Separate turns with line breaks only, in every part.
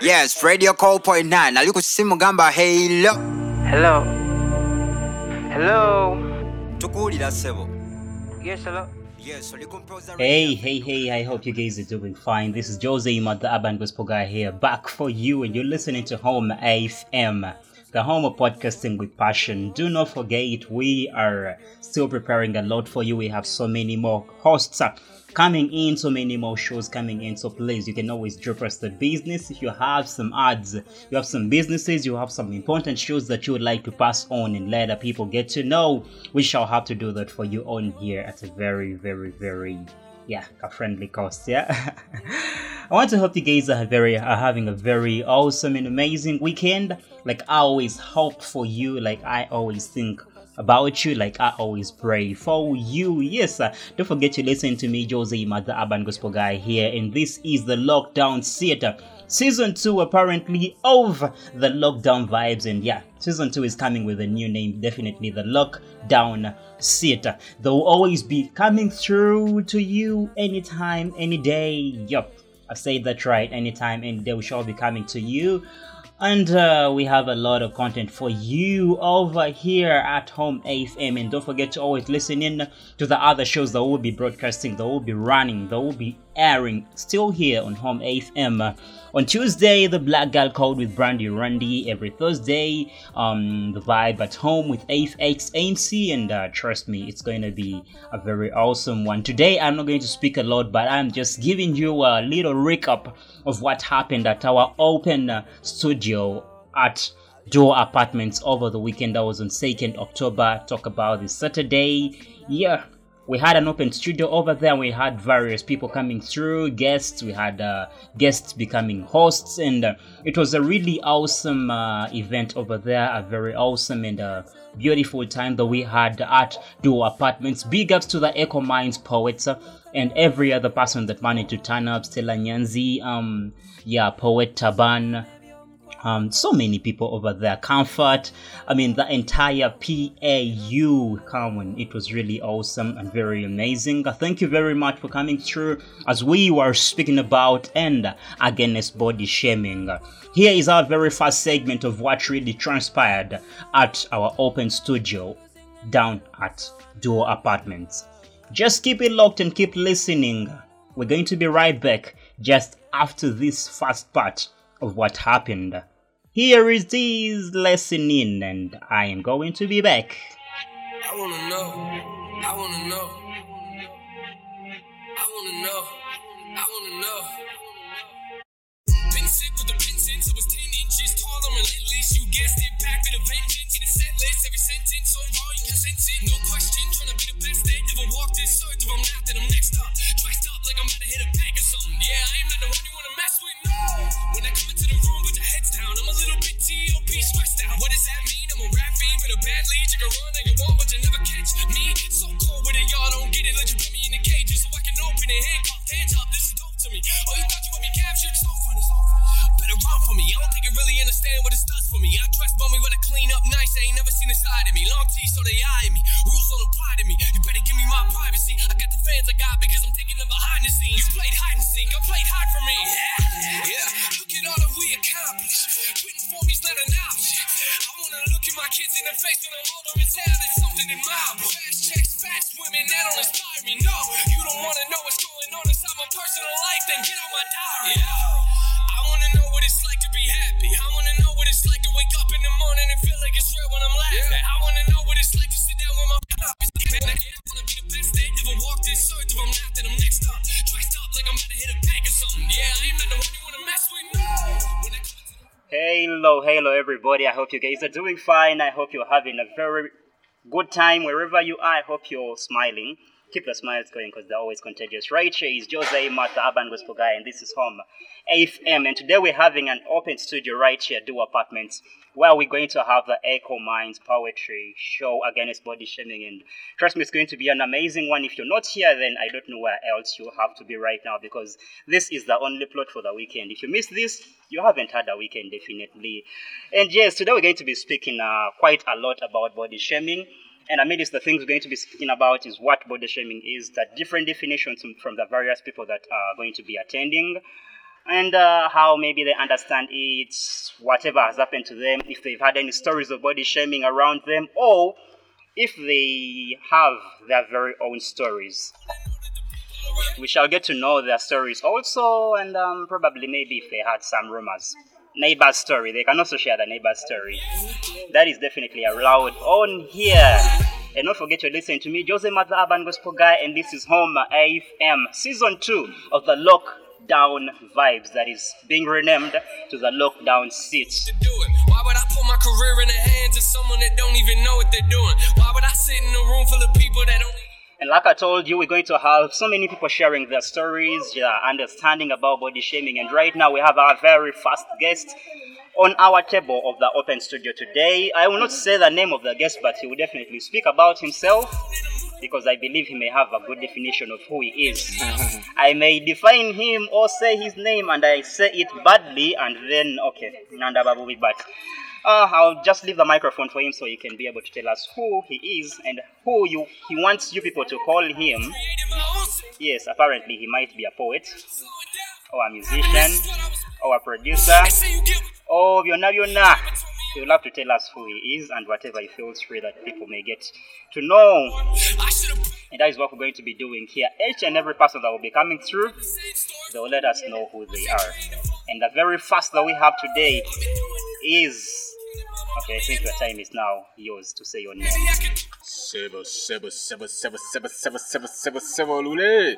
Yes, Radio Call Point 9. Now you Ali kusimu gamba hello.
Hello. Hello.
Tukuulira ssebo.
Yes, hello.
Yes, oli kumpoza
Hey, hey, hey, I hope you guys are doing fine. This is Jose Matt, the Urban Gospel Guy here, back for you, and you're listening to Home AFM, the home of podcasting with passion. Do not forget, we are still preparing a lot for you. We have so many more hosts uh, coming in, so many more shows coming in. So please, you can always drop us the business. If you have some ads, you have some businesses, you have some important shows that you would like to pass on and let other people get to know, we shall have to do that for you on here at a very, very, very yeah, a friendly cost. Yeah, I want to hope you guys are very are having a very awesome and amazing weekend. Like I always hope for you. Like I always think about you. Like I always pray for you. Yes, uh, don't forget to listen to me, Jose Matt, the Urban Gospel Guy here, and this is the Lockdown Theater. Season 2 apparently of the lockdown vibes and yeah season 2 is coming with a new name definitely the lockdown theater they will always be coming through to you anytime any day yup i say that right anytime any day we shall be coming to you and uh, we have a lot of content for you over here at Home AFM. And don't forget to always listen in to the other shows that will be broadcasting, that will be running, that will be airing still here on Home AFM. On Tuesday, the Black Girl Code with Brandy Randy. Every Thursday, um, the Vibe at Home with AFX AMC. And uh, trust me, it's going to be a very awesome one. Today, I'm not going to speak a lot, but I'm just giving you a little recap of what happened at our open uh, studio at Duo Apartments over the weekend. That was on 2nd October. Talk about this Saturday. Yeah, we had an open studio over there. We had various people coming through, guests. We had uh, guests becoming hosts, and uh, it was a really awesome uh, event over there. A very awesome and uh, beautiful time that we had at Duo Apartments. Big ups to the Echo Minds poets uh, and every other person that managed to turn up. Stella Nyanzi, um, yeah, poet Taban um, so many people over there. Comfort, I mean, the entire PAU. Come on, it was really awesome and very amazing. Thank you very much for coming through as we were speaking about and against body shaming. Here is our very first segment of what really transpired at our open studio down at Duo Apartments. Just keep it locked and keep listening. We're going to be right back just after this first part of what happened. Here is this lesson in, and I am going to be back.
I wanna know. I wanna know. I wanna know. I wanna know. Been sick with the pin since I was 10 inches tall. I'm relentless. You guessed it, back with a vengeance. In a set list, every sentence so you can sense it. No question, trying to be the best that ever walked this earth. If I'm not, then I'm next up. Dressed like I'm about to hit a bag or something. Yeah, I am not the one you wanna mess with. No. When I come into the room, put your heads down. I'm a little bit T.O.P. stressed out. What does that mean? I'm a rap fiend with a bad lead. You can run all you want, but you never catch me. So cold with it, y'all don't get it. Let you put me in the cages so I can open it. Handcuffed, hands up, this is dope to me. Oh, you thought you want me captured? So funny. Better run for me. I don't think you really understand what this does for me. I dress bummy when I clean up nice. I ain't never seen a side of me. Long teeth, so they eye me. Rules don't apply to me. You better give me my privacy. I got the fans I got because I'm taking them behind the scenes. You played hide and seek. I played hide for me. Yeah. Yeah. Look at all that we accomplished. Quitting for me's not an option. I wanna look at my kids in the face when I'm older and tell there's something in my Fast checks, fast women, that don't inspire me. No, you don't wanna know what's going on inside my personal life, then get on my diary. Yeah. I wanna know what it's like to be happy. I wanna know what it's like to wake up in the morning and feel like it's real when I'm laughing. I wanna know what it's like to sit down with my. Man, I wanna be the best that ever walked this earth. If I'm not, then I'm next up. Dressed up like I'm about to hit a bag or something. Yeah, I not the one you wanna mess with. No. When I come into the
Hello, hello, everybody. I hope you guys are doing fine. I hope you're having a very good time wherever you are. I hope you're smiling. Keep the smiles going because they're always contagious. Right here is Jose Matt the Urban Gospel Guy, and this is Home AFM. And today we're having an open studio right here, Duo Apartments, where we're going to have the Echo Minds Poetry Show against body shaming. And trust me, it's going to be an amazing one. If you're not here, then I don't know where else you have to be right now because this is the only plot for the weekend. If you miss this, you haven't had a weekend, definitely. And yes, today we're going to be speaking uh, quite a lot about body shaming. And I mean, amidst the things we're going to be speaking about is what body shaming is, the different definitions from- from the various people that are going to be attending. and uh, how maybe they understand it, whatever has happened to them, if they've had any stories of body shaming around them, or if they have their very own stories. We shall get to know their stories also, and um, probably maybe if they had some rumors. Neighbor's story, they can also share the neighbor's story. That is definitely allowed on here. And don't forget to listen to me, Jose Matt the Urban Gospel Guy, and this is Home AFM, season two of the Lockdown Vibes, that is being renamed to the Lockdown Seats.
my career in the hands of someone that don't even know what they're doing? Why would I sit in a room full of people that don't
And like I told you, we're going to have so many people sharing their stories, their understanding about body shaming. And right now, we have our very first guest on our table of the open studio today. I will not say the name of the guest, but he will definitely speak about himself because I believe he may have a good definition of who he is. I may define him or say his name and I say it badly, and then, okay, Nanda Babubi, but uh, I'll just leave the microphone for him so he can be able to tell us who he is and who you he wants you people to call him. Yes, apparently he might be a poet or a musician or a producer or Yona Yona. He will have to tell us who he is and whatever he feels free that people may get to know. And that is what we're going to be doing here. Each and every person that will be coming through, they will let us know who they are. And the very first that we have today is. Okay, I think your time is now yours to say your name.
Sebo, Sebo, Sebo, Sebo, Sebo, Sebo, Sebo, Sebo, Sebo Lule,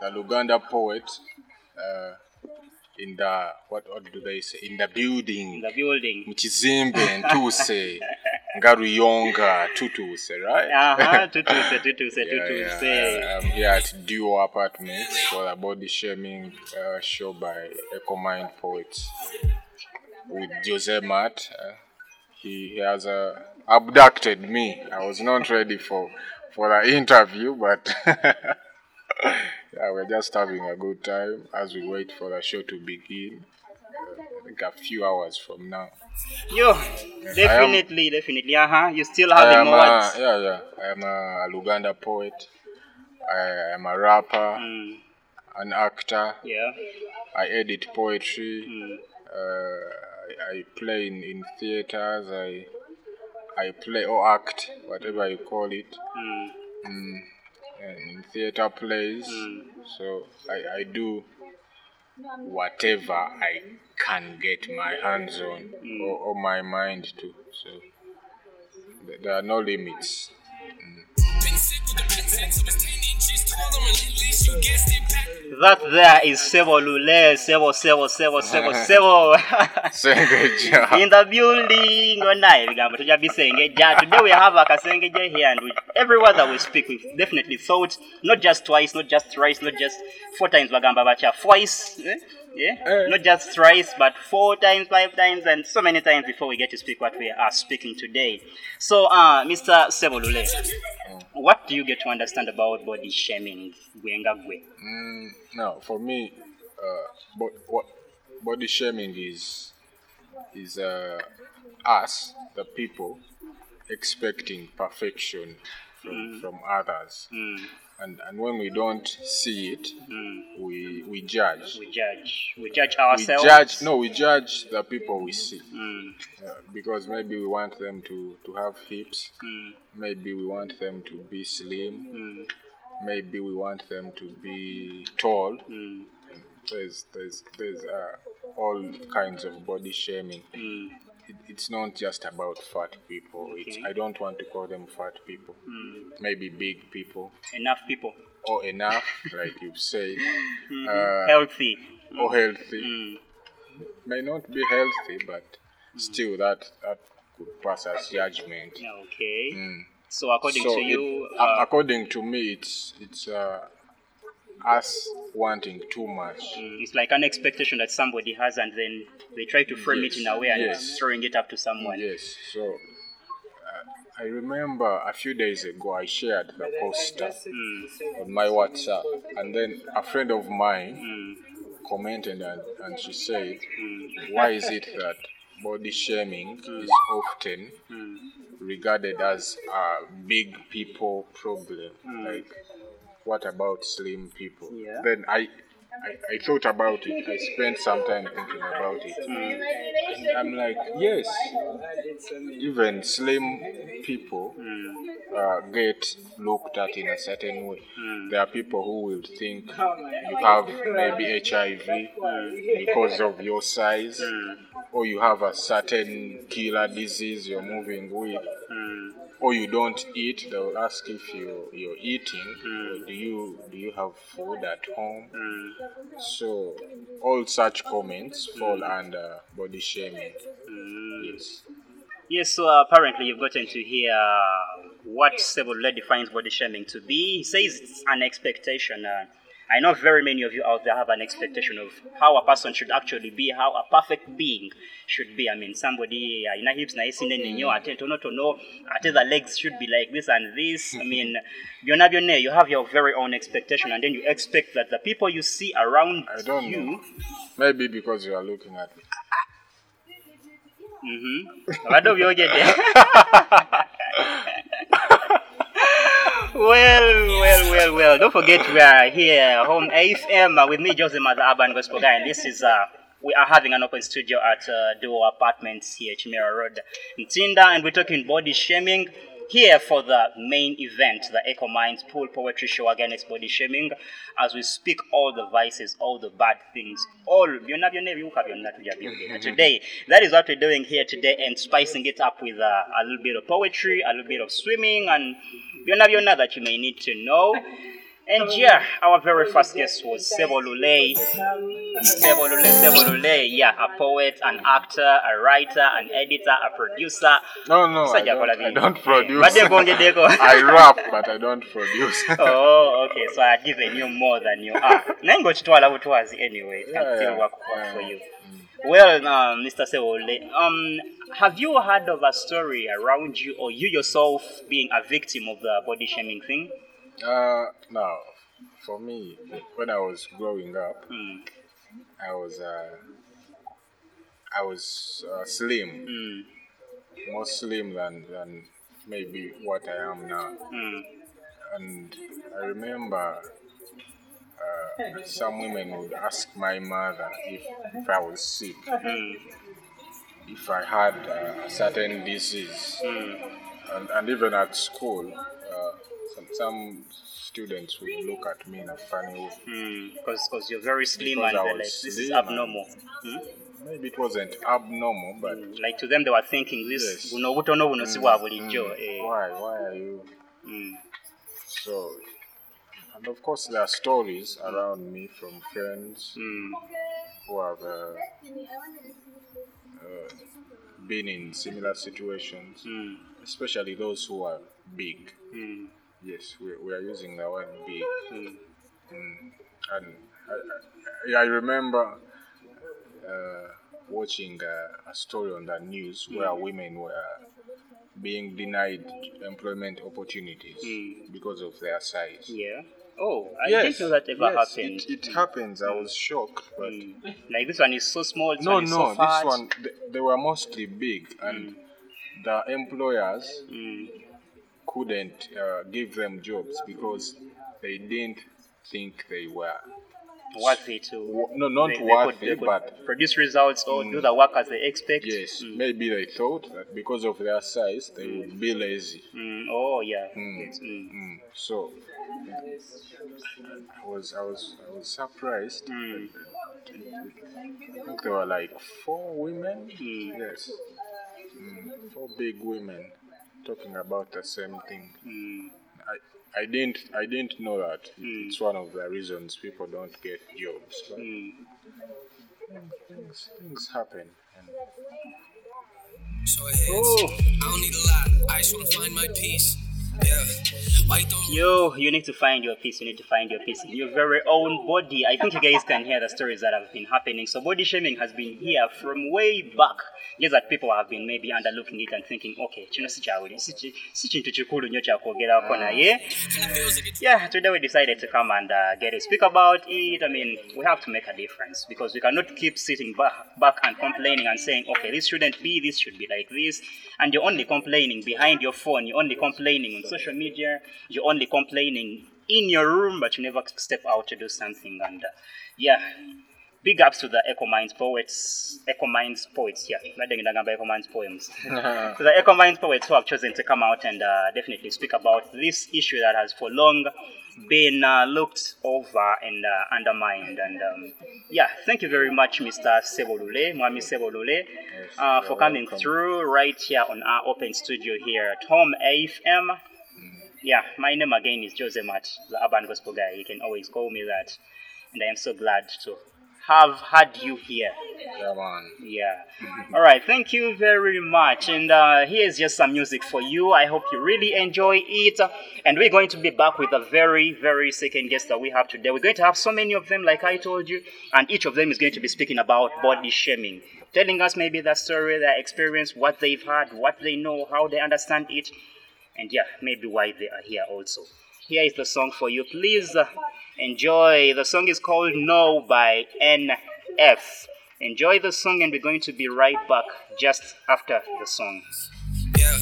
the Luganda poet, uh, in the, what, what do they say, in the building
In
building,
the building.
Mchizimbe, Ntuse, Ngaruyonga, Tutuse, right?
Uh-huh, tutuse, tutuse,
Yeah,
tutuse.
yeah. I'm here at Duo Apartments for the body shaming uh, show by Echo Mind Poets with Jose Matt. Uh, he, he has uh, abducted me. I was not ready for for the interview, but yeah, we're just having a good time as we wait for the show to begin. Uh, I think a few hours from now.
Yo, definitely, definitely. Uh huh. You still have
am a, yeah, yeah. I am a Luganda poet. I am a rapper,
Mm,
an actor.
yeah.
I edit poetry.
Mm.
Uh, I, I play in, in theaters. I I play or act, whatever you call it,
Mm.
mm, in theater plays.
Mm.
So I, I do whatever I can get my hands on
Mm.
or, or my mind to. So there are no limits.
Been sick with the pencil, so it's 10 inches tall and relentless. You guessed it, back.
That there is Sebo Lule, Sebo, Sebo, Sebo, Sebo, Sebo.
Sengeja.
In the building, onaye ebigambo tujja bisengeja. Today we have a kasengeja here, and with every word that we speak, we've definitely thought not just twice, not just thrice, not just four times bagamba bacha, twice, eh? Yeah,
Eh.
not just thrice, but four times, five times, and so many times before we get to speak what we are speaking today. So, uh, Mr. Sebolule, what do you get to understand about body shaming, Gwenga
Mm, no, for me, uh, bo- what body shaming is is uh, us, the people, expecting perfection from, from others,
Mm,
and and when we don't see it,
mm.
we we judge.
We judge. We judge ourselves.
We judge. No, we judge the people we see
Mm,
uh, because maybe we want them to to have hips,
mm,
maybe we want them to be slim,
mm,
maybe we want them to be tall.
mm,
there's there's there's uh, all kinds of body shaming.
Mm,
It, it's not just about fat people. It's, I don't want to call them fat people.
mm.
Maybe big people
Enough people.
or enough, like you say.
Mhm.
uh,
Healthy.
or healthy.
Mm,
May not be healthy, but still that that could pass as judgment.
okay.
Mm.
So according
So
to you, uh,
according to me, it's it's uh, us wanting too much.
mm, it's like an expectation that somebody has, and then they try to frame it in a way and
yes.
throwing it up to someone.
Yes. So uh, I remember a few days ago I shared the poster
Mm,
on my WhatsApp, and then a friend of mine
mm,
commented and, and she said,
mm,
"Why is it that body shaming is often
mm,
regarded as a big people problem?
Mm.
Like, what about slim people?"
Yeah.
Then I I, I thought about it. I spent some time thinking about it. Hmm. And I'm like, yes, even slim people uh, get looked at in a certain way. There are people who will think you have maybe HIV because of your size, or you have a certain killer disease you're moving with, or you don't eat. They will ask if you you're eating. Or do you do you have food at home? So all such comments fall under body shaming. Yes.
Yes, so uh, apparently you've gotten to hear what Sebolule defines body shaming to be. He says it's an expectation. Uh, I know very many of you out there have an expectation of how a person should actually be, how a perfect being should be. I mean, somebody uh, in a hips na isi nene nyo ate tono tono ate the legs should be like this and this. I mean, byonna byonna you have your very own expectation, and then you expect that the people you see around you.
I don't
you.
know. Maybe because you are looking at me.
Mm-hmm. Well, well, well, well. Don't forget we are here, home AFM, uh, with me, Jose Matt the Urban Gospel Guy, and this is uh, we are having an open studio at uh, Duo Apartments here, Kimera Road, in Ntinda, and we're talking body shaming. Here for the main event, the Echo Minds Pool Poetry Show against body shaming, as we speak all the vices, all the bad things, all. Today, that is what we're doing here today, and spicing it up with uh, a little bit of poetry, a little bit of swimming, and that you may need to know. And yeah, our very first guest was Sebo Lule. Sebo Lule, Sebo Lule, yeah, a poet, an actor, a writer, an editor, a producer.
No, no, I don't, I don't produce. I rap, but I don't produce.
oh, okay, so I've given you more than you are. Naye ng'okitwala butwazi anyway. It can
Yeah,
still work
yeah.
for you. Well, um, Mr. Sebolule, um, have you heard of a story around you or you yourself being a victim of the body shaming thing?
Uh, now, for me, when I was growing up,
Mm,
I was uh, I was uh, slim,
mm,
more slim than than maybe what I am now.
mm,
And I remember uh, some women would ask my mother if, if I was sick,
mm,
if I had a certain disease,
mm.
and, and even at school, some, students would look at me in a funny way.
Because because you're very slim
Because
and they're like, this is abnormal. Hmm?
Maybe it wasn't abnormal, but
Like to them, they were thinking this
Yes.
buno butono buno si bwa bulijjo. eh.
why? Why are you
Mm,
so? And of course, there are stories around me from friends
mm,
who have uh, uh, been in similar situations,
mm,
especially those who are big.
Mm,
Yes, we, we are using the word big.
mm.
And I, I, I remember uh, watching uh, a story on the news where women were being denied employment opportunities
Mm.
because of their size.
Yeah. Oh, I didn't know that ever
yes,
happened.
It, it happens. I was shocked, but
Mm. Like this one is so small.
No,
one
no,
so fat.
this one they, they were mostly big, and the employers
Mm,
couldn't uh, give them jobs because they didn't think they were.
worthy to.
No, not
they, they
worthy,
could,
but
produce results or do the work as they expect.
yes,
Mm.
maybe they thought that because of their size they would be lazy.
Mm, oh yeah.
Mm.
Yes, mm.
Mm. So I was, I was, I was surprised.
Mm.
I think there were like four women.
Mm.
Yes, mm. four big women talking about the same thing.
Mm.
I, I didn't, I didn't know that
Mm.
it's one of the reasons people don't get jobs. But
Mm.
things, things happen. And
Show of.
Oh.
I don't need a lot. I just wanna find my peace. Yeah.
Yo, you need to find your peace. You need to find your peace in your very own body. I think you guys can hear the stories that have been happening. So body shaming has been here from way back. That people have been maybe underlooking it and thinking, okay, kino si kyawuli, si ki- si kintu kikulu nnyo kyakwogerako naye. Yeah, today we decided to come and uh, get to speak about it. I mean, we have to make a difference because we cannot keep sitting back, back and complaining and saying, okay, this shouldn't be, this should be like this. And you're only complaining behind your phone, you're only complaining on social media, you're only complaining in your room, but you never step out to do something. And uh, yeah, big ups to the Echo Minds poets, Echo Minds poets, yeah, Echo Minds poems. to the Echo Minds poets who have chosen to come out and uh, definitely speak about this issue that has for long been uh, looked over and uh, undermined. And um, yeah, thank you very much, Mr. Sebolule, Mwami Sebolule, uh, for coming through right here on our open studio here at Home AFM. Yeah, my name again is Jose Matt, the urban gospel guy. You can always call me that. And I am so glad to have had you here.
Yeah, man.
Yeah. All right. Thank you very much. And uh, here's just some music for you. I hope you really enjoy it. And we're going to be back with a very, very second guest that we have today. We're going to have so many of them, like I told you, and each of them is going to be speaking about body shaming, telling us maybe their story, their experience, what they've had, what they know, how they understand it, and yeah, maybe why they are here also. Here is the song for you. Please enjoy. The song is called No by NF. Enjoy the song, and we're going to be right back just after the song.
Yeah,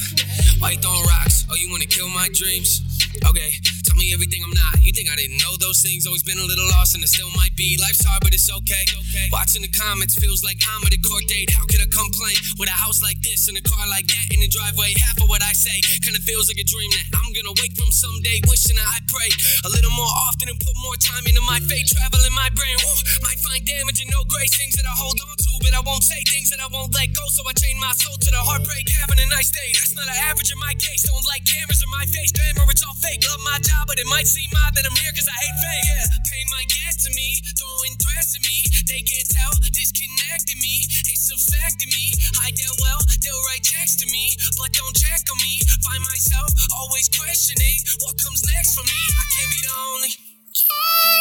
throwing rocks? Oh, you wanna kill my dreams? Okay, tell me everything I'm not. You think I didn't know those things? Always been a little lost, and it still might be. Life's hard, but it's okay. okay. Watching the comments feels like I'm at a court date. How could I complain with a house like this and a car like that in the driveway? Half of what I say kinda feels like a dream that I'm gonna wake from someday. Wishing that I pray a little more often and put more time into my fate. Travel in my brain. Woo, might find damage and no grace. Things that I hold on to, but I won't say things that I won't let go. So I chain my soul to the heartbreak. Having a nice day. That's not an average in my case. Don't like cameras in my face. Glamour, it's all fake. Love my job, but it might seem odd that I'm here cause I hate fame. Yeah, pay my gas to me, throwing threats at me. They can't tell, disconnecting me. It's affecting me. I dealt well, they'll write text to me, but don't check on me. Find myself always questioning what comes next for me. I can't be the only.
Can't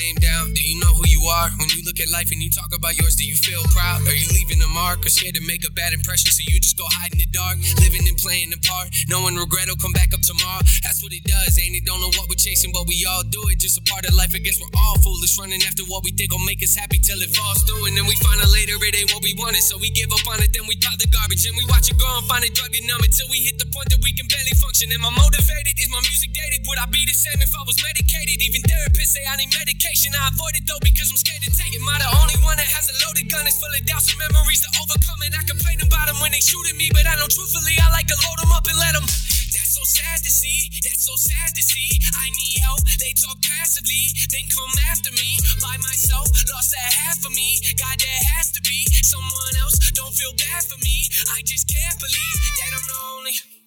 name down? Do you know who you are? When you look at life and you talk about yours, do you feel proud? Are you leaving a mark or scared to make a bad impression so you just go hide in the dark? Living and playing the part, knowing regret will come back up tomorrow. That's what it does, ain't it? Don't know what we're chasing, but we all do it. Just a part of life, I guess we're all foolish, running after what we think will make us happy till it falls through. And then we find out later it ain't what we wanted, so we give up on it, then we pile the garbage and we watch it grow and find it drug and numb until we hit the point that we can barely function. Am I motivated? Is my music? Would I be the same if I was medicated? Even therapists say I need medication. I avoid it though because I'm scared to take it. Am I the only one that has a loaded gun? It's full of doubts and memories to overcome. And I complain about them when they shoot at me, but I know truthfully I like to load them up and let them. That's so sad to see. That's so sad to see. I need help. They talk passively, then come after me. By myself, lost that half of me. God, there has to be someone else. Don't feel bad for me. I just can't believe that I'm the only.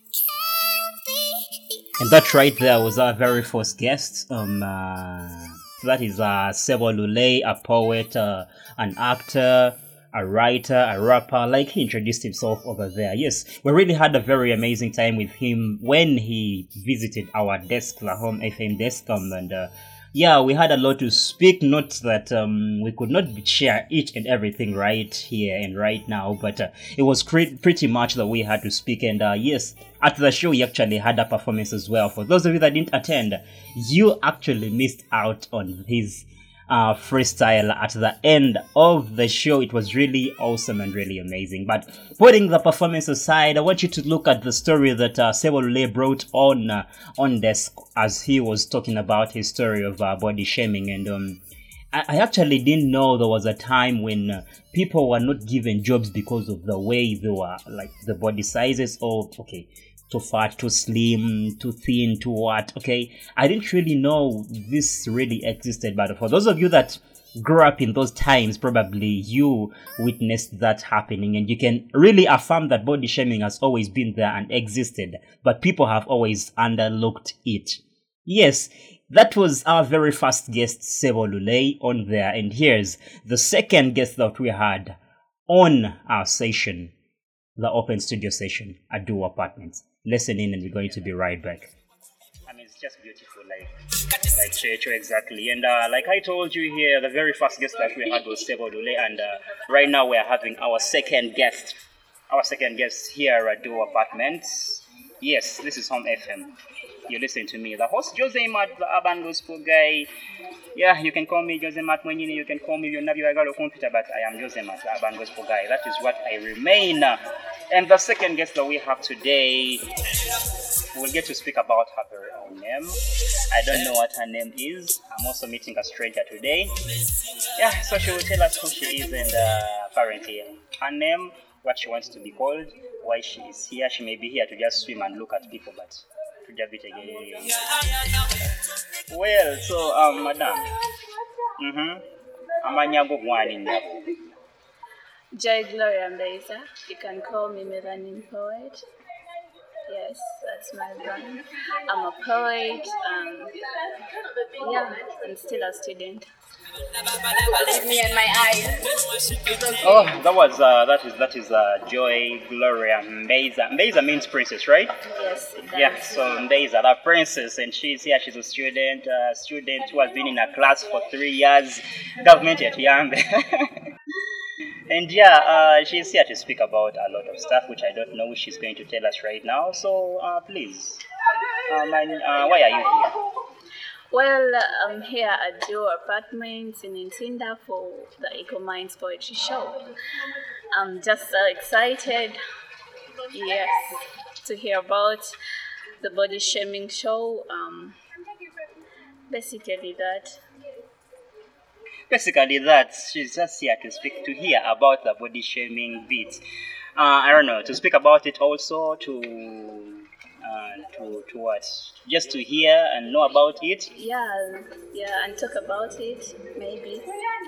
And that right there was our very first guest. Um, uh, that is uh, Sebo Lule, a poet, uh, an actor, a writer, a rapper. Like he introduced himself over there. Yes, we really had a very amazing time with him when he visited our desk, the home FM desk, um, and uh, yeah, we had a lot to speak. Not that um, we could not share each and everything right here and right now, but uh, it was cre- pretty much that we had to speak. And uh, yes, at the show, we actually had a performance as well. For those of you that didn't attend, you actually missed out on his uh, freestyle at the end of the show. It was really awesome and really amazing. But putting the performance aside, I want you to look at the story that uh, Sebolule brought on uh, on desk as he was talking about his story of uh, body shaming and um, I actually didn't know there was a time when uh, people were not given jobs because of the way they were, like the body sizes. Or okay, too fat, too slim, too thin, too what? Okay, I didn't really know this really existed. But for those of you that grew up in those times, probably you witnessed that happening, and you can really affirm that body shaming has always been there and existed, but people have always underlooked it. Yes, that was our very first guest, Sebo Lule, on there. And here's the second guest that we had on our session, the open studio session at Duo Apartments. Listen in, and we're going to be right back. I mean, it's just beautiful, like, like Checho, exactly. And uh, like I told you here, the very first guest that we had was Sebo Lule, and uh, right now we're having our second guest, our second guest here at Duo Apartments. Yes, this is Home FM. You listen to me, the host Jose Matt, the urban gospel guy. Yeah, you can call me Jose Matt Mwenyini, you can call me Yonabiyagalo Computer, but I am Jose Matt, the urban gospel guy. That is what I remain. And the second guest that we have today, we'll get to speak about her very own name. I don't know what her name is. I'm also meeting a stranger today. Yeah, so she will tell us who she is and uh, apparently her name, what she wants to be called, why she is here. She may be here to just swim and look at people, but to again. Well, so um, madam. Mhm. Amanya go gwani nyako.
Joy Gloria Mbeza. You can call me Melanin Poet. Yes, that's my brand. I'm a poet. Um, yeah, I'm still a student. Leave me in my eyes.
Oh, that was uh, that is that is uh, Joy Gloria Mbeza. Mbeza means princess, right?
Yes.
Yeah, so Mbeza, that princess, and she's here. She's a student, uh, student who has been in a class for three years. Government at Yambe. and yeah, uh, she's here to speak about a lot of stuff, which I don't know which she's going to tell us right now. So uh, please, uh, my, uh, why are you here?
Well, I'm here at Duo Apartments in Ntinda for the Echo Minds Poetry Show. I'm just so excited, yes, to hear about the body shaming show. Um, basically, that.
Basically, that she's just here to speak to hear about the body shaming bit. Uh, I don't know to speak about it also to. Uh, to to what? Just to hear and know about it.
Yeah, yeah, and talk about it, maybe,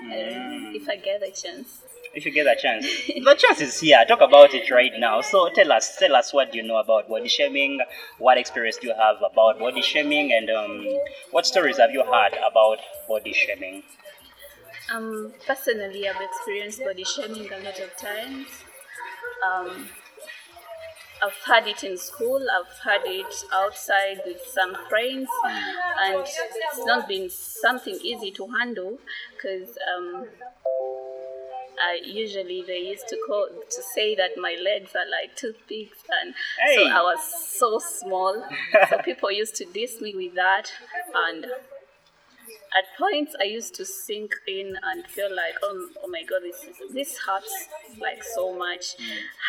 um, if I get a chance.
If you get a chance, the chance is here. Talk about it right now. So tell us, tell us what do you know about body shaming. What experience do you have about body shaming, and um, what stories have you heard about body shaming?
Um, personally, I've experienced body shaming a lot of times. Um, I've had it in school, I've had it outside with some friends, and it's not been something easy to handle because um, I usually they used to call to say that my legs are like toothpicks, and
Hey.
so I was so small. so people used to diss me with that, and at points I used to sink in and feel like, oh, oh my god, this is, this hurts like so much.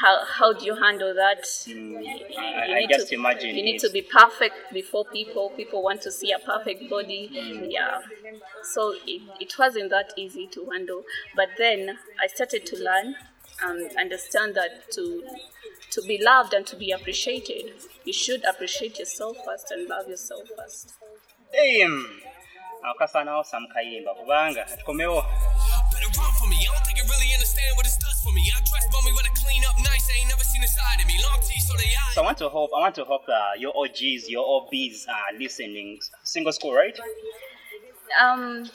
How how do you handle that?
Mm,
You
I, I
need
just
to,
imagine
you need to be perfect before people. People want to see a perfect body. Yeah. So it, it wasn't that easy to handle. But then I started to learn and understand that to to be loved and to be appreciated, you should appreciate yourself first and love yourself first.
Damn. Akasanawo samukayimba kubanga tukomewo
for me. I don't think you really understand what it does for me. I dress bummy when I clean up nice. I ain't never seen a side of me. Long teeth, so they
so i want to hope i want to hope uh, your og's your obs are listening single school right
Um,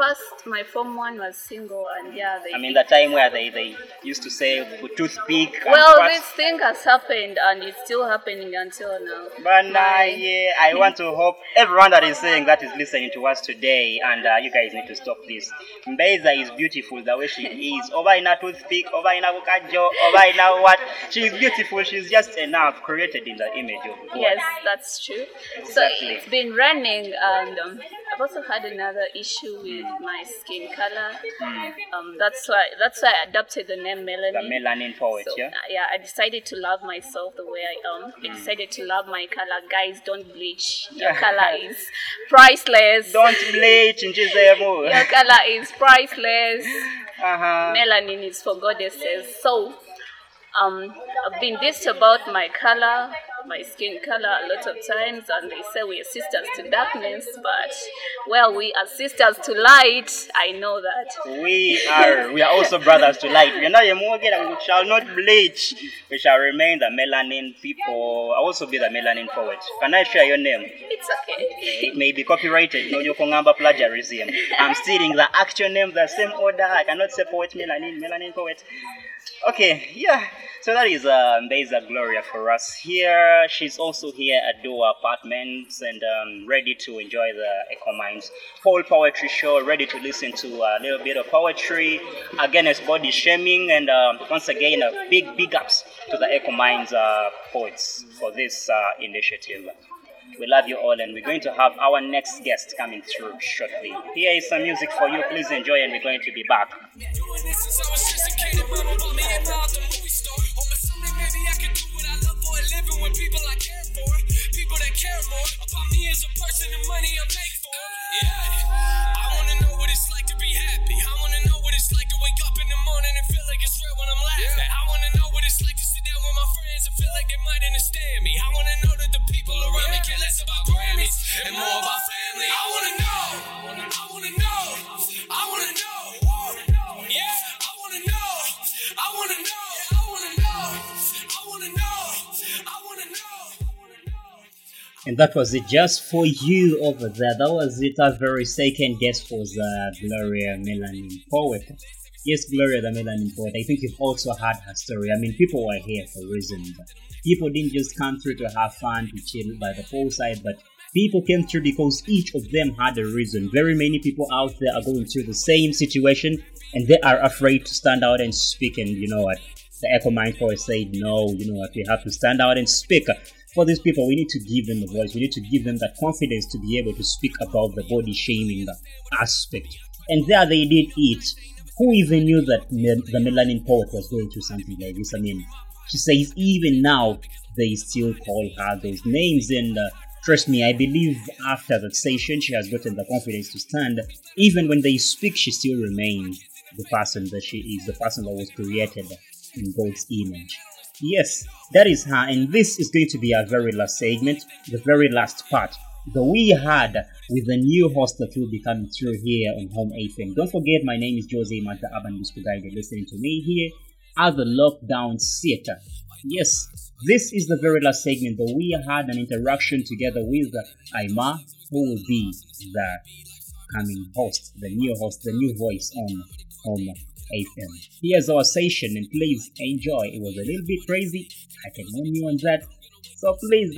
first my form one was single, and yeah, they.
i mean the time where they they used to say toothpick
well,
what-
this thing has happened, and it's still happening until now.
But
now,
yeah, I want to hope everyone that is saying that is listening to us today, and uh, you guys need to stop this. Mbeza is beautiful the way she is. Oba ina toothpick, over in ina bukajo, oba ina what? She is beautiful. She's just enough, created in the image of God.
Yes, that's true.
Exactly.
So it's been running, and um, I've also had another issue with my skin color. Um, that's why that's why I adopted the name Melanin.
The melanin poet,
So,
yeah.
yeah, I decided to love myself the way I am. I decided to love my color. Guys, don't bleach. Your color is priceless.
Don't bleach.
Your color is priceless.
Uh-huh.
Melanin is for goddesses. So, um, I've been dissed about my color, my skin color a lot of times, and they say we are sisters to darkness, but well, we are sisters to light. I know that.
We are we are also brothers to light. We are not Yemogera, we shall not bleach. We shall remain the melanin people. I also be the melanin poet. Can I share your name?
It's okay.
It may be copyrighted. No, you plagiarism. I'm stealing the actual name, the same order. I cannot say poet melanin, melanin poet. Okay, yeah. So that is uh, Mbeza Gloria for us here. She's also here at Duo Apartments and um, ready to enjoy the Echo Minds whole poetry show. Ready to listen to a little bit of poetry against body shaming. And um, once again, a big big ups to the Echo Minds uh, poets for this uh, initiative. We love you all, and we're going to have our next guest coming through shortly. Here is some music for you. Please enjoy, and we're going to be back.
People that care more about me as a person and money I make for. Yeah. I wanna know what it's like to be happy. I wanna know what it's like to wake up in the morning and feel like it's real when I'm laughing. I wanna know what it's like to sit down with my friends and feel like they might understand me. I wanna know that the people around me care less about Grammys and more about family. I wanna know.
And that was it just for you over there. That was it. Our very second guest was uh, Gloria Melanin Poet. Yes, Gloria the Melanin Poet. I think you've also heard her story. I mean, people were here for reasons. People didn't just come through to have fun, to chill by the poolside, but people came through because each of them had a reason. Very many people out there are going through the same situation and they are afraid to stand out and speak. And you know what? The Echo Mind Poet said, no, you know what? We have to stand out and speak for these people, we need to give them the voice. We need to give them that confidence to be able to speak about the body shaming aspect. And there they did it. Who even knew that the melanin poet was going through something like this? I mean, she says even now they still call her those names. And uh, trust me, I believe after that session, she has gotten the confidence to stand. Even when they speak, she still remains the person that she is, the person that was created in God's image. Yes, that is her, and this is going to be our very last segment, the very last part that we had with the new host that will be coming through here on Home AFM. Don't forget, my name is Jose Matt the Gospel Guide. You're listening to me here at the Lockdown Theatre. Yes, this is the very last segment that we had an interaction together with Aima, who will be the coming host, the new host, the new voice on Home AFM. Here's our session, and please enjoy. It was a little bit crazy. I can warn you on that. So please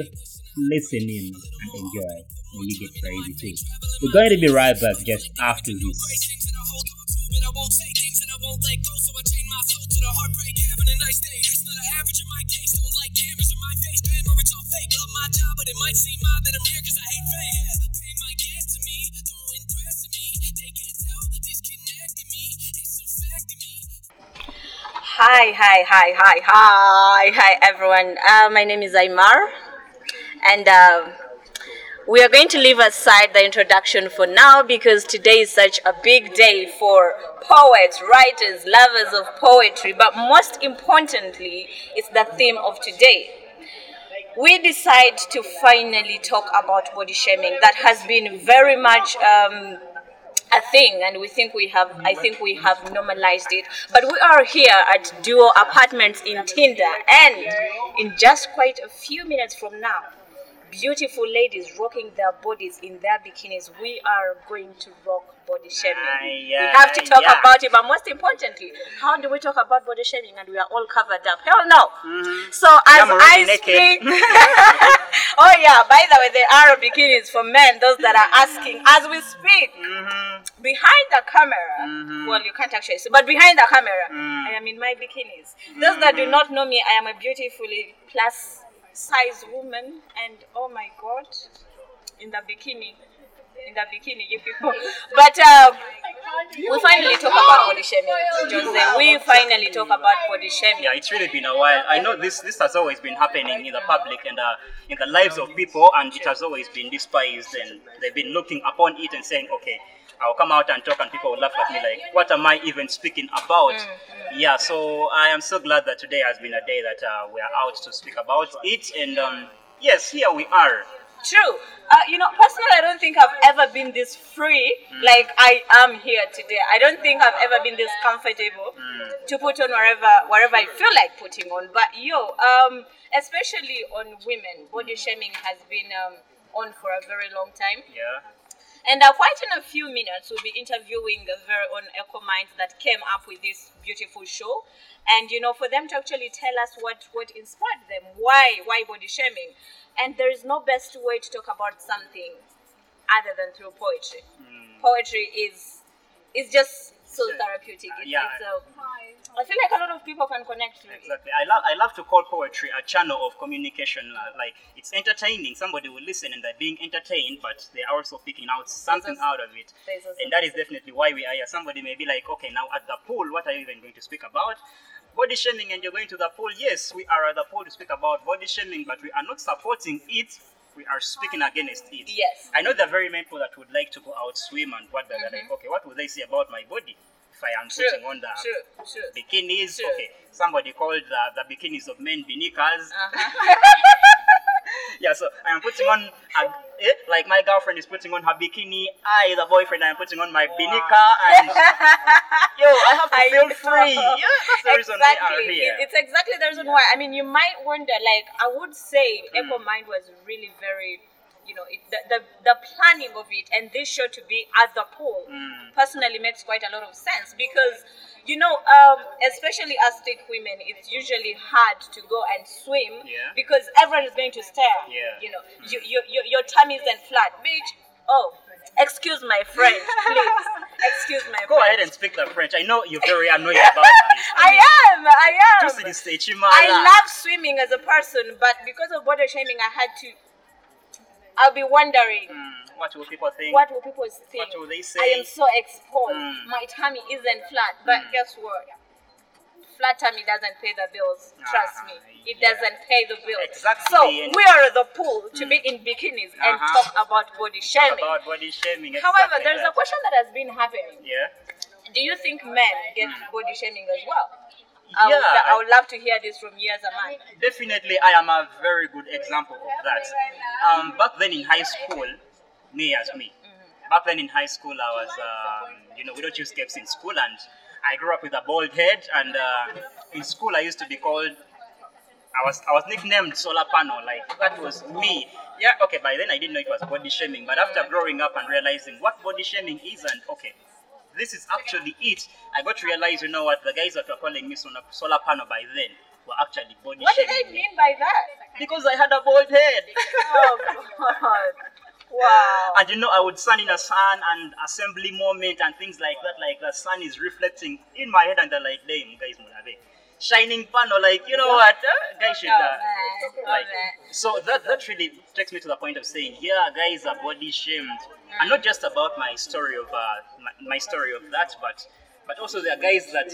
listen in and enjoy when you get crazy too. We're going to be right back just after this.
Don't like cameras in my face, glamour it's all fake. Love my job, but it might seem odd that I'm here 'cause I hate fame.
Hi, hi, hi, hi, hi, hi, everyone. Uh, my name is Aymar, and um we are going to leave aside the introduction for now because today is such a big day for poets, writers, lovers of poetry, but most importantly, it's the theme of today. We decide to finally talk about body shaming that has been very much. Um, a thing and we think we have i think we have normalized it. But we are here at duo apartments in Ntinda and in just quite a few minutes from now beautiful ladies rocking their bodies in their bikinis we are going to rock body shaming. We have to talk
yeah.
about it but most importantly how do we talk about body shaming and we are all covered up? Hell no. Mm-hmm. So as
I'm
i
naked.
speak oh yeah by the way there are bikinis for men those that are asking. As we speak mm-hmm. behind the camera mm-hmm. well you can't actually see but behind the camera mm. i am in my bikinis. Those that do not know me i am a beautifully plus size woman and oh my god in the bikini in the bikini you people but uh, we finally talk about body shaming Jose. we finally talk about body shaming
Yeah, it's really been a while. I know this this has always been happening in the public and uh, in the lives of people, and it has always been despised. And they've been looking upon it and saying, "Okay, I'll come out and talk," and people will laugh at me like, "What am I even speaking about?" Yeah, so I am so glad that today has been a day that uh, we are out to speak about it, and um, yes, here we are.
True. Uh, you know, personally, I don't think I've ever been this free like I am here today. I don't think I've ever been this comfortable to put on wherever wherever I feel like putting on. But yo, um, especially on women, body shaming has been um, on for a very long time.
Yeah.
And uh, quite in a few minutes, we'll be interviewing the very own Echo Minds that came up with this beautiful show. And you know, for them to actually tell us what what inspired them, why why body shaming, and there is no best way to talk about something other than through poetry. Poetry is is just so therapeutic. It's,
Yeah.
it's a I feel like a lot of people can connect it.
Exactly. I love I love to call poetry a channel of communication. uh, Like it's entertaining. Somebody will listen and they're being entertained, but they're also picking out something out of it. And that is definitely why we are here. Somebody may be like, okay, now at the pool, what are you even going to speak about? Body shaming, and you're going to the pool. Yes, we are at the pool to speak about body shaming, but we are not supporting it. We are speaking against it.
Yes.
I know there are very many people that would like to go out swim and what they're
Mm-hmm.
like, okay, what would they say about my body I am
True,
putting on the
true, true.
bikinis.
True.
Okay, somebody called the, the bikinis of men binikas.
Uh-huh.
Yeah, so I am putting on, a, eh, like my girlfriend is putting on her bikini. I, the boyfriend, I am putting on my binika, and yo, I have to
I
feel
know.
free. Yeah, that's the reason we are
exactly.
here.
It's exactly the reason why. I mean, you might wonder, like, I would say
Hmm.
Echo Mind was really very, you know, it, the, the, the planning of it and this show to be at the pool
Hmm.
personally makes quite a lot of sense because, you know, um, especially as thick women, it's usually hard to go and swim
Yeah.
because everyone is going to stare.
Yeah.
You know, you, you, you, your tummy isn't flat. Bitch, oh, excuse my French, please. excuse my
Go
French.
ahead and speak the French. I know you're very annoyed about this.
I am, I am.
Just the stage,
I love swimming as a person, but because of body shaming, I had to. I'll be wondering,
Hmm, what will people think?
what will people think?
What will they say?
I am so exposed.
Mm.
My tummy isn't flat, but guess what? Flat tummy doesn't pay the bills. Trust
Ah,
me, it
yeah.
doesn't pay the bills.
Exactly,
So we are the pool to be in bikinis and
Uh-huh.
talk about body shaming.
about body shaming.
However, there's
that.
a question that has been happening.
Yeah.
Do you think men get body shaming as well? I would,
Yeah,
I would love to hear this from you as a man.
Definitely, I am a very good example of that. Um, back then in high school, me as me. Back then in high school, I was, um, you know, we don't use caps in school, and I grew up with a bald head. And uh, in school, I used to be called. I was I was nicknamed Solar Panel, like that was me. Yeah, okay. By then I didn't know it was body shaming, but after growing up and realizing what body shaming is, and okay, this is actually it. I got to realize, you know what, the guys that were calling me solar, solar panel by then were actually body shamed.
What did
me.
mean by that?
Because I had a bald head.
Oh God! Wow.
and you know, I would stand in a sun and assembly moment and things like that. Like the sun is reflecting in my head, and they're like, "Damn, guys, Munave." Shining panel, like you know what, uh, guys should. Uh. Like, so that that really takes me to the point of saying, yeah, guys are body shamed, and not just about my story of uh, my, my story of that, but but also there are guys that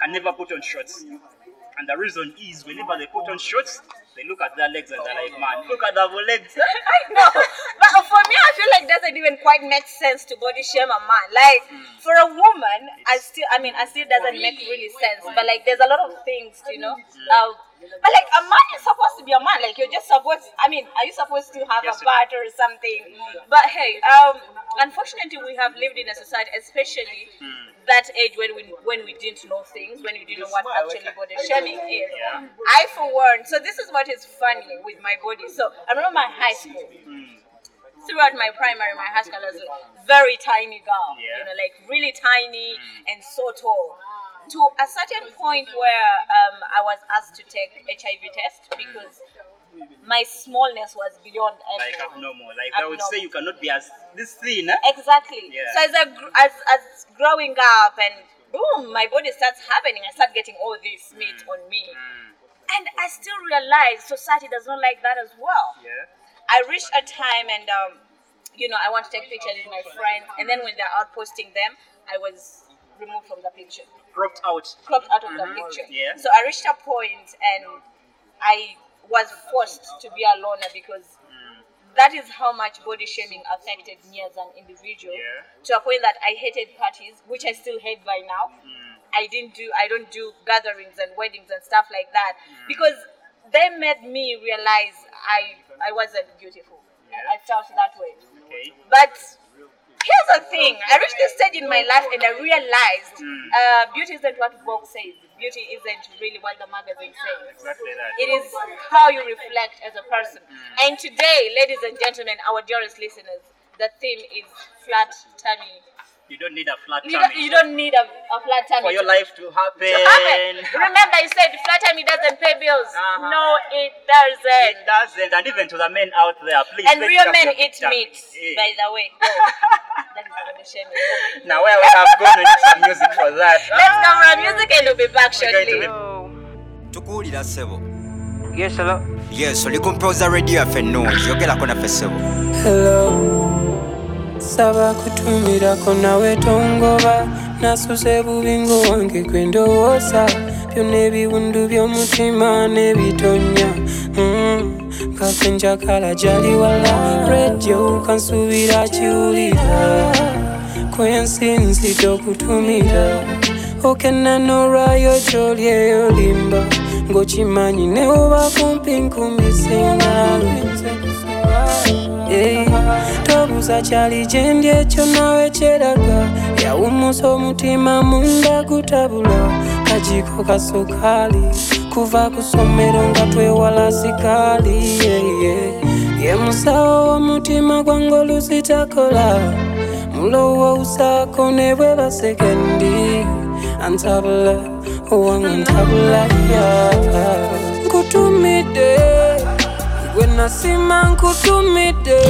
can never put on shorts, and the reason is whenever they put on shorts, they look at their legs and they're like, man, look at their legs.
I know, but for me, I feel like it doesn't even quite make sense to body shame a man. Like for a woman, I still, I mean, I still doesn't make really sense. But like, there's a lot of things, you know. Uh, but like a man is supposed to be a man. Like you're just supposed. I mean, are you supposed to have
Yes,
a butt or something? But hey, um, unfortunately, we have lived in a society, especially that age when we when we didn't know things, when we didn't know what actually body shaming is.
Yeah.
I for one. So this is what is funny with my body. So I remember my high school throughout my primary, my high school, I was a very tiny girl.
Yeah.
You know, like really tiny and so tall. To a certain point where um, I was asked to take HIV test because my smallness was beyond
like
everyone.
abnormal. Like I would say, you cannot be as this thin. Eh?
Exactly.
Yeah.
So as, I, as as growing up and boom, my body starts happening. I start getting all this meat on me, and I still realize society does not like that as well.
Yeah.
I reached a time and um, you know I want to take pictures with my friends, and then when they're out posting them, I was removed from the picture,
Cropped out.
cropped out of the
Mhm.
picture.
Yeah.
So I reached a point and I was forced to be a loner because
Mm.
that is how much body shaming affected me as an individual.
Yeah.
To a point that I hated parties, which I still hate by now.
Mm.
I didn't do I don't do gatherings and weddings and stuff like that
Mm.
because they made me realize I I wasn't beautiful.
Yeah.
I felt that way.
Okay.
But here's the thing: I reached this stage in my life and I realized
Mm.
uh, beauty isn't what Vogue says. Beauty isn't really what the magazine says.
Exactly that.
It is how you reflect as a person.
Mm.
And today, ladies and gentlemen, our dearest listeners, the theme is flat tummy.
You don't need a flat
You don't, you don't need a, a flat tummy
for your life to happen.
to happen. Remember, I said flat tummy doesn't pay bills.
Uh-huh.
No, it doesn't.
It doesn't, and even to the men out there, please.
And real men eat meat, by the way. That is body shaming.
Now where we have gone to need some music for that.
Let's go run music and we'll be back
We're to
shortly.
be-
Hello.
tukuwulira ssebo
Yes, hello.
yes oli kumpoza rediyo yaffe ennungi yogerako naffe ssebo
Hello. Saba kutumirako nawe tongoba. Nasuze bubingo wange kwendowooza byonna ebiwundu by'omutima n'ebitonya Mm, gwe njagala gyali wala. Rediyo kansuubira kiwulira. Kwensinzidde okutumira. Okena n'olwayo gy'oli eyo limba ng'okimanyi ne oba kumpi nkumisinga. Hey, tobuuza kyali gyendi ekyo nawe kyeraga yawumusa omutima munda gutabula kajiko kasukali kuva ku nga twewala sikaali ye musawo w'omutima gwange olusitakola mulowoozaako ne bwe basekendi antabula owange ntabula ya nkutumidde gwe nasima nkutumidde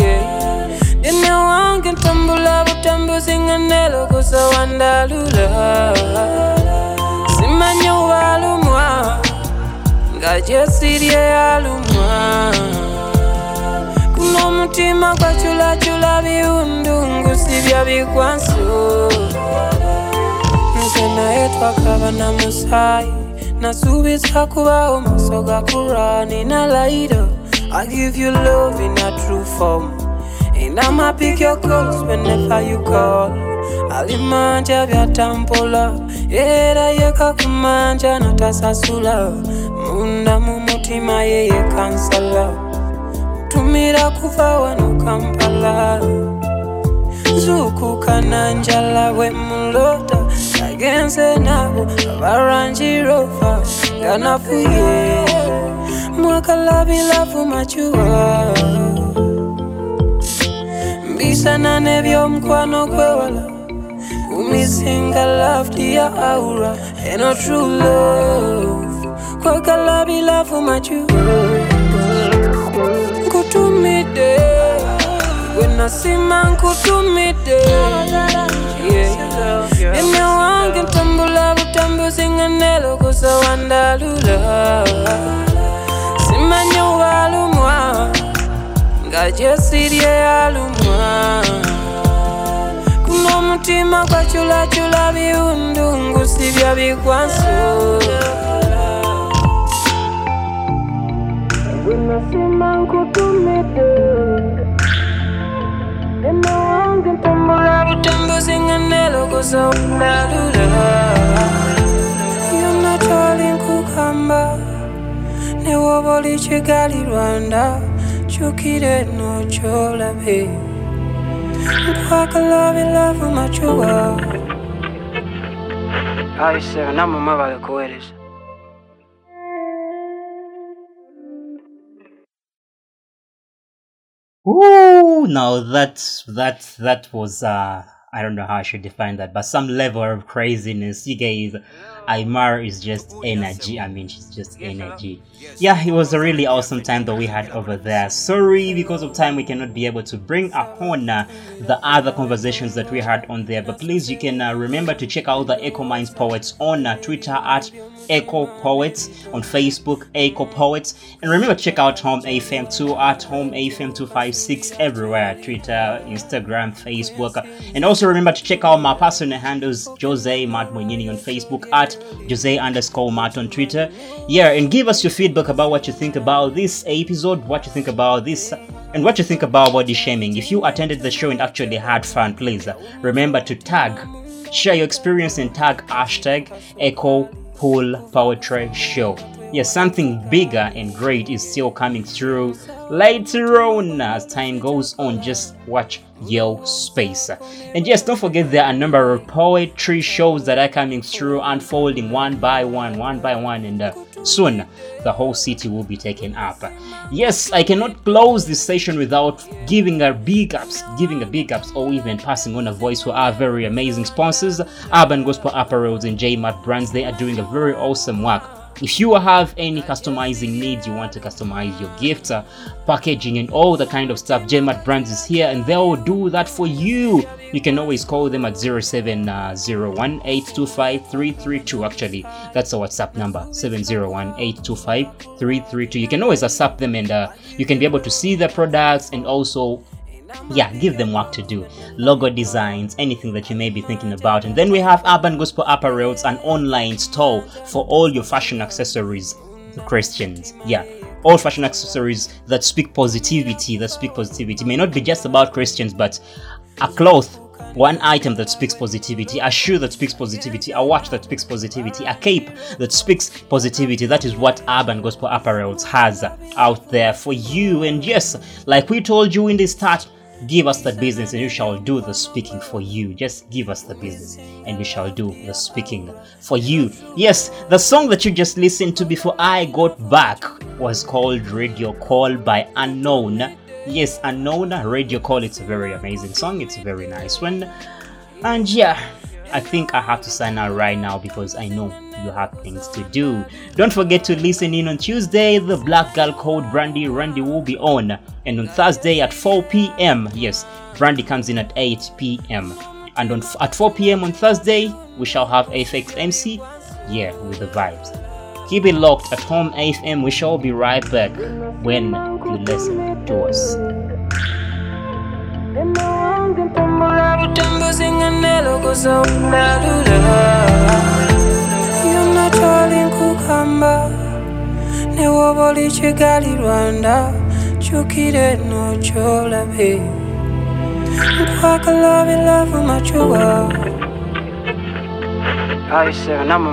yeah. ene wange ntambula butambuzi nga nelokosa wandalula. Simanye walumwa nga gyesirye yalumwa. Kuno omutima gwaculacula biwundu ngusibya bikwanso nze naye twakaba na musaayi nasuubiza kubawo maso gakura nina laida. I give you love in a true form. And I'ma pick your calls whenever you call. Alimanja byatampula era yekakumanja natasasula munda mu mutima yeye kansala. Tumira kuva wano kampala. Zuukukana njala bwe mulota nagenze nabo abaranjirova nga nafuye mwakalabilavu macuwa mbisana nebyomukwano gwewala kumisinga lafti ya aura. Eno true love. Kwakalabilavu macuwa nkutumidde gwe nasima nkutumidde yeah. Mimi wangu tambula butambuzi ngenelo kusawandalula simanye walumwa ngajesirye yalumwa kuno mutima gwaculacyula biwundu ngusibya bikwansu Nasima nkutumidde Eno wange tambula butambuzi nga nelokosa wandalula yonna kyali nkugamba newoba oli kigali rwanda. Kyukire no kyolabe nkwagala bilavu macuwa
Ayi sir, balikuweereza.
Ooh, now that that that was uh I don't know how I should define that, but some level of craziness. You guys, Aymar is just energy. I mean, she's just energy. Yeah, it was a really awesome time that we had over there. Sorry, because of time, we cannot be able to bring upon uh, the other conversations that we had on there. But please, you can uh, remember to check out the Echo Minds Poets on uh, Twitter at Echo Poets, on Facebook, Echo Poets. And remember check out Home AFM 2 at Home AFM 256 everywhere Twitter, Instagram, Facebook. And also remember to check out my personal handles, Jose Matt Mwenyini on Facebook, at Jose underscore Matt on Twitter. Yeah, and give us your feedback about what you think about this episode, what you think about this, and what you think about body shaming. If you attended the show and actually had fun, please remember to tag, share your experience and tag hashtag Echo Pool Poetry Show. Yes, something bigger and great is still coming through later on as time goes on. Just watch your space. And yes, don't forget there are a number of poetry shows that are coming through, unfolding one by one, one by one, and uh, soon the whole city will be taken up. Yes, I cannot close this session without giving a big ups, giving a big ups, or even passing on a voice for our very amazing sponsors, Urban Gospel Apparels and J Mart Brands. They are doing a very awesome work if you have any customizing needs, you want to customize your gifts, uh, packaging, and all the kind of stuff, JMAT Brands is here and they'll do that for you. You can always call them at 0701-825-332. Actually, that's a WhatsApp number 701-825-332. You can always WhatsApp them and uh, you can be able to see the products and also yeah give them work to do logo designs anything that you may be thinking about and then we have urban gospel apparels an online store for all your fashion accessories christians yeah all fashion accessories that speak positivity that speak positivity may not be just about christians but a cloth one item that speaks positivity, a shoe that speaks positivity, a watch that speaks positivity, a cape that speaks positivity. That is what Urban Gospel Apparels has out there for you. And yes, like we told you in the start, give us the business and we shall do the speaking for you. Just give us the business and we shall do the speaking for you. Yes, the song that you just listened to before I got back was called Radio Call by Unknown. Yes, Unknown Radio Call. It's a very amazing song. It's a very nice one. And yeah, I think I have to sign out right now because I know you have things to do. Don't forget to listen in on Tuesday. The Black Girl Code Brandy Randy will be on, and on Thursday at 4 p.m. Yes, Brandy comes in at 8 p.m. And on at 4 p.m. on Thursday, we shall have FX MC. Yeah, with the vibes. Keep it locked at home AFM. We shall be right back when you listen to us.
Yonna twali nkugamba newoba oli kigali rwanda kyukira eno kyolabe nkwagala bilavu macuwa
ayi sera namwe